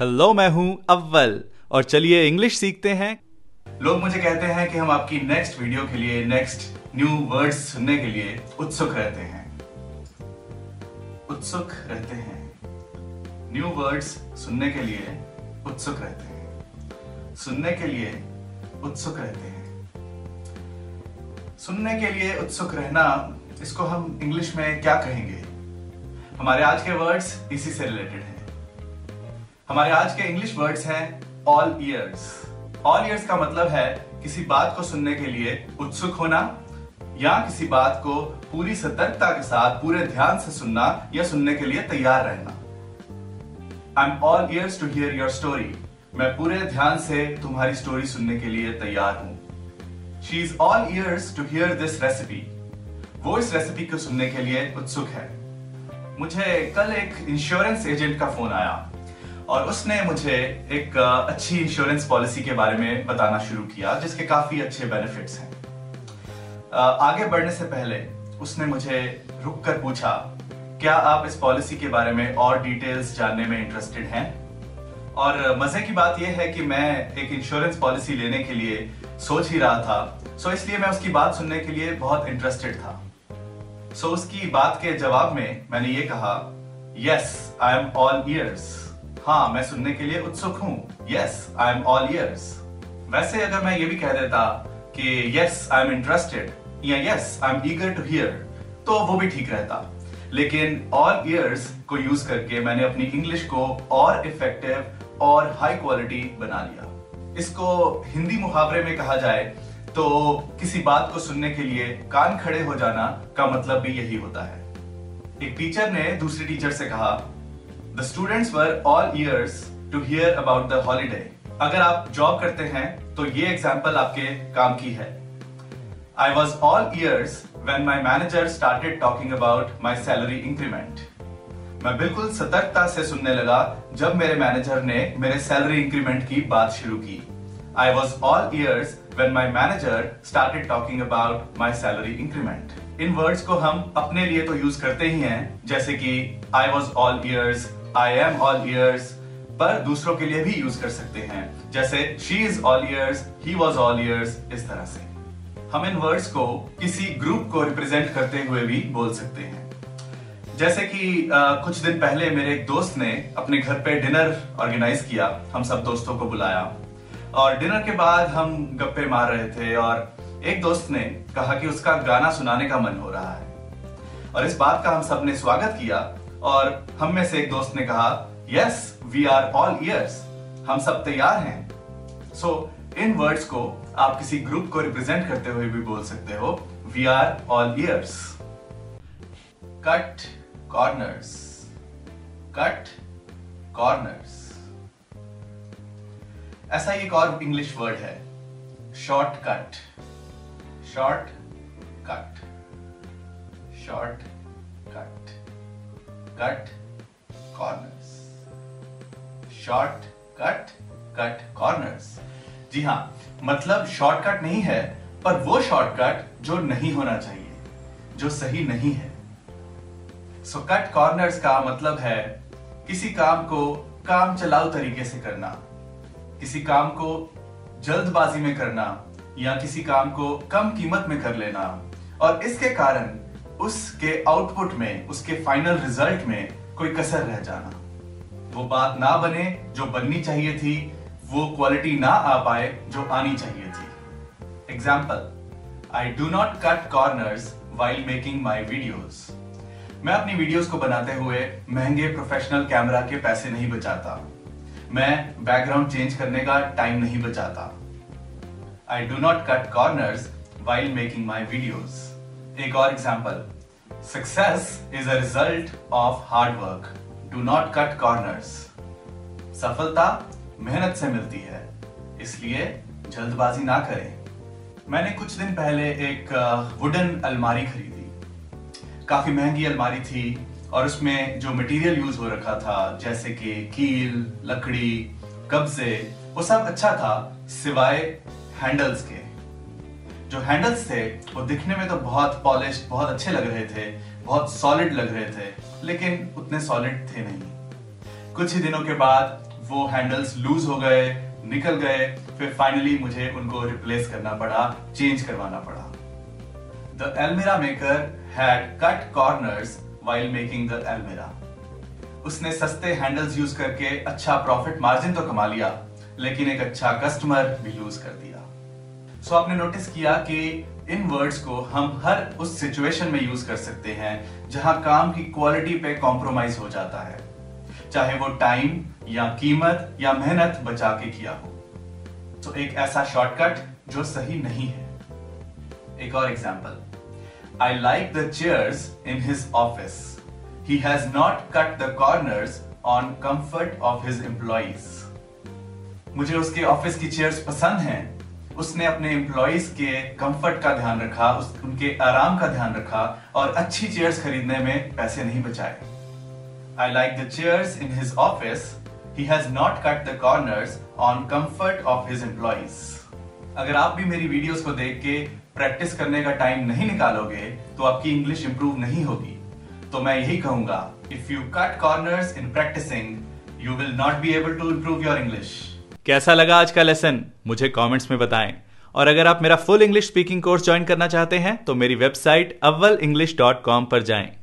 Hello मैं हूँ अव्वल। और चलिए इंग्लिश सीखते हैं। लोग मुझे कहते हैं कि हम आपकी नेक्स्ट वीडियो के लिए नेक्स्ट न्यू वर्ड्स सुनने के लिए उत्सुक रहते हैं। उत्सुक रहते हैं। न्यू वर्ड्स सुनने के लिए उत्सुक रहते हैं। सुनने के लिए उत्सुक रहते हैं। सुनने के लिए उत्सुक रहना, इसको हम इंग्लिश में क्या कहेंगे? हमारे आज के वर्ड्स इसी से रिलेटेड हैं। हमारे आज के इंग्लिश वर्ड्स हैं ऑल ईयर्स ऑल ईयर्स का मतलब है किसी बात को सुनने के लिए उत्सुक होना या किसी बात को पूरी सतर्कता के साथ, पूरे ध्यान से सुनना या सुनने के लिए तैयार रहना। I am all ears to hear your story मैं पूरे ध्यान से तुम्हारी स्टोरी सुनने के लिए तैयार हूँ। She is all ears to hear this recipe वो इस रेसिपी को सुनने के लिए उत्सुक है। मुझे कल एक इंश्योरेंस एजेंट का फ़ोन आया। और उसने मुझे एक अच्छी इंश्योरेंस पॉलिसी के बारे में बताना शुरू किया, जिसके काफ़ी अच्छे बेनिफिट्स हैं। आगे बढ़ने से पहले उसने मुझे रुक कर पूछा, क्या आप इस पॉलिसी के बारे में और डिटेल्स जानने में इंटरेस्टेड हैं? और मज़े की बात यह है कि मैं एक इंश्योरेंस पॉलिसी लेने के लिए सोच ही रहा था सो इसलिए मैं उसकी बात सुनने के लिए बहुत इंटरेस्टेड था। सो उसकी बात के जवाब में मैंने ये कहा yes I am all ears हाँ मैं सुनने के लिए उत्सुक हूँ। Yes I am all ears वैसे अगर मैं ये भी कह देता कि यस आई एम इंटरेस्टेड या yes I am eager to hear तो वो भी ठीक रहता। लेकिन ऑल ईयर्स को यूज़ करके मैंने अपनी इंग्लिश को और इफ़ेक्टिव और हाई क्वालिटी बना लिया। इसको हिंदी मुहावरे में कहा जाए तो किसी बात को सुनने के लिए कान खड़े हो जाना का मतलब भी यही होता है। एक टीचर ने दूसरे टीचर से कहा the students were all ears to hear about the holiday अगर आप जॉब करते हैं तो ये एग्ज़ाम्पल आपके काम की है। I was all ears when my manager started talking about my salary increment मैं बिल्कुल सतर्कता से सुनने लगा जब मेरे मैनेजर ने मेरे सैलरी इंक्रीमेंट की बात शुरू की। I was all ears when my manager started talking about my salary increment in words को हम अपने लिए तो यूज़ करते ही हैं, जैसे कि I was all ears I am all ears पर दूसरों के लिए भी यूज़ कर सकते हैं। जैसे she is all ears he was all ears इस तरह से। हम इन वर्ड्स को किसी ग्रुप को रिप्रेजेंट करते हुए भी बोल सकते हैं। जैसे कि आ, कुछ दिन पहले मेरे एक दोस्त ने अपने घर पे डिनर ऑर्गेनाइज किया हम सब दोस्तों को बुलाया। और डिनर के बाद हम गप्पे मार रहे थे और एक दोस्त ने कहा कि उसका गाना सुनाने का मन हो रहा है। और इस बात का हम सबने स्वागत किया और हम में से एक दोस्त ने कहा yes we are all ears हम सब तैयार हैं. सो इन वर्ड्स को आप किसी ग्रुप को रिप्रेजेंट करते हुए भी बोल सकते हो we are all ears cut corners cut corners ऐसा एक और इंग्लिश वर्ड है short cut short cut short cut cut corners short cut cut corners जी हाँ मतलब शॉर्टकट नहीं है, पर वो शॉर्टकट जो नहीं होना चाहिए, जो सही नहीं है। सो कट कॉर्नर्स का मतलब है किसी काम को काम चलाओ तरीके से करना, किसी काम को जल्दबाजी में करना या किसी काम को कम कीमत में कर लेना। और इसके कारण उसके आउटपुट में, उसके फाइनल रिज़ल्ट में कोई कसर रह जाना। वो बात ना बने, जो बननी चाहिए थी, वो क्वालिटी ना आ पाए, जो आनी चाहिए थी। Example I do not cut corners while making my videos मैं अपनी वीडियोस को बनाते हुए महँगे प्रोफेशनल कैमरा के पैसे नहीं बचाता। मैं बैकग्राउंड चेंज करने का टाइम नहीं बचाता। I do not cut corners while making my videos एक और example success is a result of hard work do not cut corners सफलता मेहनत से मिलती है, इसलिए जल्दबाजी ना करें। मैंने कुछ दिन पहले एक वुडन अलमारी खरीदी। काफ़ी महँगी अलमारी थी और उसमें जो मटेरियल यूज़ हो रखा था, जैसे कि कील, लकड़ी, कब्जे, वो सब अच्छा था, सिवाय हैंडल्स के। जो हैंडल्स थे, वो दिखने में तो बहुत पॉलिश बहुत अच्छे लग रहे थे, बहुत सॉलिड लग रहे थे, लेकिन उतने सॉलिड थे नहीं। कुछ ही दिनों के बाद वो हैंडल्स लूज हो गए, निकल गए, फिर फाइनली मुझे उनको रिप्लेस करना पड़ा चेंज करवाना पड़ा। The almirah maker had cut corners while making the almirah उसने सस्ते हैंडल्स यूज़ करके अच्छा प्रॉफिट मार्जिन तो कमा लिया, लेकिन एक अच्छा कस्टमर भी लूज कर दिया। सो आपने नोटिस किया कि इन वर्ड्स को हम हर उस सिचुएशन में यूज़ कर सकते हैं जहाँ काम की क्वालिटी पे कॉम्प्रोमाइज हो जाता है। चाहे वो टाइम या कीमत या मेहनत बचा के किया हो। तो so, एक ऐसा शॉर्टकट जो सही नहीं है। एक और example I like the chairs in his office he has not cut the corners on comfort of his employees मुझे उसके ऑफ़िस की चेयर्स पसंद हैं। उसने अपने एम्प्लॉयज़ के कंफर्ट का ध्यान रखा उस, उनके आराम का ध्यान रखा और अच्छी चेयर्स खरीदने में पैसे नहीं बचाए। I like the chairs in his office he has not cut the corners on comfort of his employees अगर आप भी मेरी वीडियोस को देख के प्रैक्टिस करने का टाइम नहीं निकालोगे तो आपकी इंग्लिश इंप्रूव नहीं होगी। तो मैं यही कहूँगा if you cut corners in practicing you will not be able to improve your English कैसा लगा आज का लेसन मुझे कमेंट्स में बताएँ। और अगर आप मेरा full English speaking course join करना चाहते हैं तो मेरी वेबसाइट अव्वल इंग्लिश डॉट कॉम पर जाएँ।